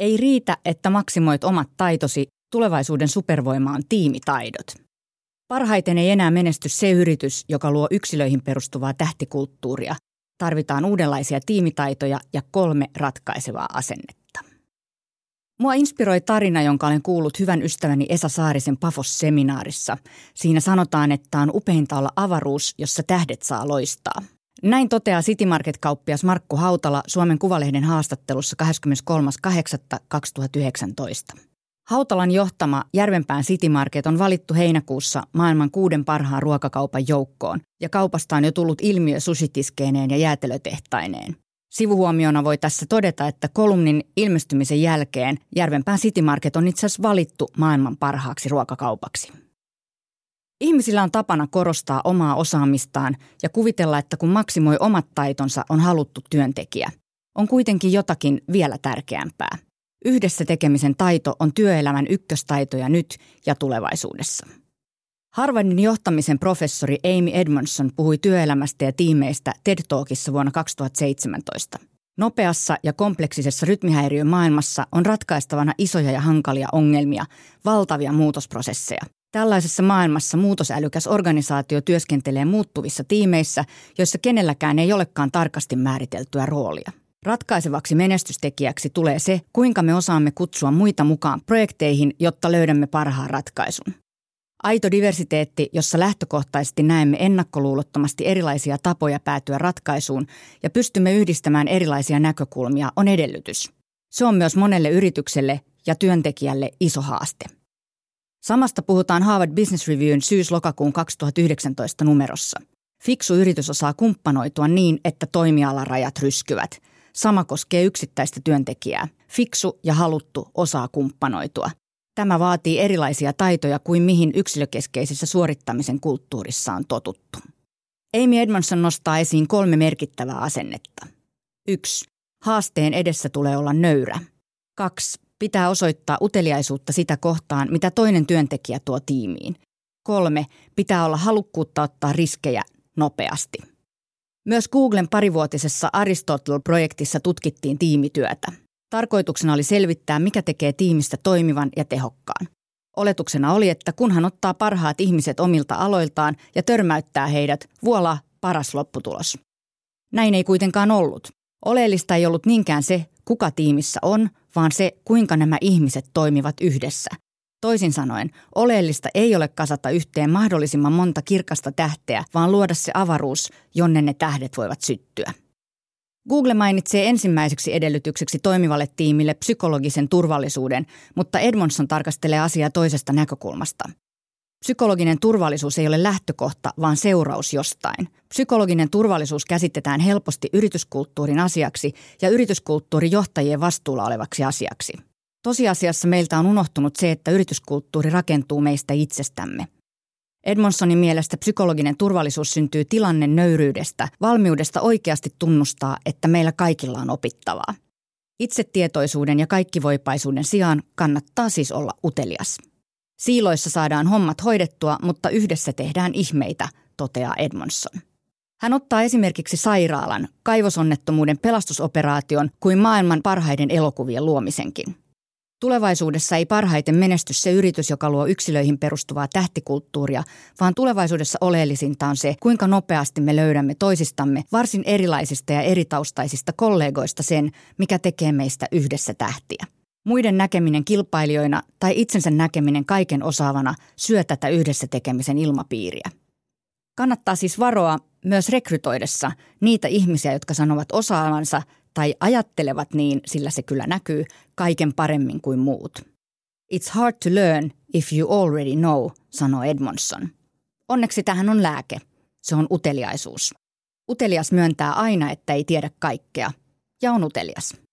Ei riitä, että maksimoit omat taitosi, tulevaisuuden supervoima on tiimitaidot. Parhaiten ei enää menesty se yritys, joka luo yksilöihin perustuvaa tähtikulttuuria. Tarvitaan uudenlaisia tiimitaitoja ja kolme ratkaisevaa asennetta. Mua inspiroi tarina, jonka olen kuullut hyvän ystäväni Esa Saarisen Pafos-seminaarissa. Siinä sanotaan, että on upeinta olla avaruus, jossa tähdet saa loistaa. Näin toteaa City Market-kauppias Markku Hautala Suomen Kuvalehden haastattelussa 23.8.2019. Hautalan johtama Järvenpään City Market on valittu heinäkuussa maailman kuuden parhaan ruokakaupan joukkoon, ja kaupasta on jo tullut ilmiö susitiskeineen ja jäätelötehtaineen. Sivuhuomiona voi tässä todeta, että kolumnin ilmestymisen jälkeen Järvenpään City Market on itse asiassa valittu maailman parhaaksi ruokakaupaksi. Ihmisillä on tapana korostaa omaa osaamistaan ja kuvitella, että kun maksimoi omat taitonsa, on haluttu työntekijä. On kuitenkin jotakin vielä tärkeämpää. Yhdessä tekemisen taito on työelämän ykköstaitoja nyt ja tulevaisuudessa. Harvardin johtamisen professori Amy Edmondson puhui työelämästä ja tiimeistä TED Talkissa vuonna 2017. Nopeassa ja kompleksisessa rytmihäiriömaailmassa on ratkaistavana isoja ja hankalia ongelmia, valtavia muutosprosesseja. Tällaisessa maailmassa muutosälykäs organisaatio työskentelee muuttuvissa tiimeissä, joissa kenelläkään ei olekaan tarkasti määriteltyä roolia. Ratkaisevaksi menestystekijäksi tulee se, kuinka me osaamme kutsua muita mukaan projekteihin, jotta löydämme parhaan ratkaisun. Aito diversiteetti, jossa lähtökohtaisesti näemme ennakkoluulottomasti erilaisia tapoja päätyä ratkaisuun ja pystymme yhdistämään erilaisia näkökulmia, on edellytys. Se on myös monelle yritykselle ja työntekijälle iso haaste. Samasta puhutaan Harvard Business Reviewn syys-lokakuun 2019 numerossa. Fiksu yritys osaa kumppanoitua niin, että toimialarajat ryskyvät. Sama koskee yksittäistä työntekijää. Fiksu ja haluttu osaa kumppanoitua. Tämä vaatii erilaisia taitoja kuin mihin yksilökeskeisessä suorittamisen kulttuurissa on totuttu. Amy Edmondson nostaa esiin kolme merkittävää asennetta. 1. Haasteen edessä tulee olla nöyrä. 2. Pitää osoittaa uteliaisuutta sitä kohtaan, mitä toinen työntekijä tuo tiimiin. 3. Pitää olla halukkuutta ottaa riskejä nopeasti. Myös Googlen parivuotisessa Aristotle-projektissa tutkittiin tiimityötä – Tarkoituksena oli selvittää, mikä tekee tiimistä toimivan ja tehokkaan. Oletuksena oli, että kun hän ottaa parhaat ihmiset omilta aloiltaan ja törmäyttää heidät, vuola paras lopputulos. Näin ei kuitenkaan ollut. Oleellista ei ollut niinkään se, kuka tiimissä on, vaan se, kuinka nämä ihmiset toimivat yhdessä. Toisin sanoen, oleellista ei ole kasata yhteen mahdollisimman monta kirkasta tähteä, vaan luoda se avaruus, jonne ne tähdet voivat syttyä. Google mainitsee ensimmäiseksi edellytykseksi toimivalle tiimille psykologisen turvallisuuden, mutta Edmondson tarkastelee asiaa toisesta näkökulmasta. Psykologinen turvallisuus ei ole lähtökohta, vaan seuraus jostain. Psykologinen turvallisuus käsitetään helposti yrityskulttuurin asiaksi ja yrityskulttuuri johtajien vastuulla olevaksi asiaksi. Tosiasiassa meiltä on unohtunut se, että yrityskulttuuri rakentuu meistä itsestämme. Edmondsonin mielestä psykologinen turvallisuus syntyy tilanne nöyryydestä, valmiudesta oikeasti tunnustaa, että meillä kaikilla on opittavaa. Itsetietoisuuden ja kaikkivoipaisuuden sijaan kannattaa siis olla utelias. Siiloissa saadaan hommat hoidettua, mutta yhdessä tehdään ihmeitä, toteaa Edmondson. Hän ottaa esimerkiksi sairaalan, kaivosonnettomuuden pelastusoperaation kuin maailman parhaiden elokuvien luomisenkin. Tulevaisuudessa ei parhaiten menesty se yritys, joka luo yksilöihin perustuvaa tähtikulttuuria, vaan tulevaisuudessa oleellisinta on se, kuinka nopeasti me löydämme toisistamme varsin erilaisista ja eritaustaisista kollegoista sen, mikä tekee meistä yhdessä tähtiä. Muiden näkeminen kilpailijoina tai itsensä näkeminen kaiken osaavana syö tätä yhdessä tekemisen ilmapiiriä. Kannattaa siis varoa myös rekrytoidessa niitä ihmisiä, jotka sanovat osaavansa tai ajattelevat niin, sillä se kyllä näkyy kaiken paremmin kuin muut. It's hard to learn if you already know, sanoi Edmondson. Onneksi tähän on lääke. Se on uteliaisuus. Utelias myöntää aina, että ei tiedä kaikkea, ja on utelias.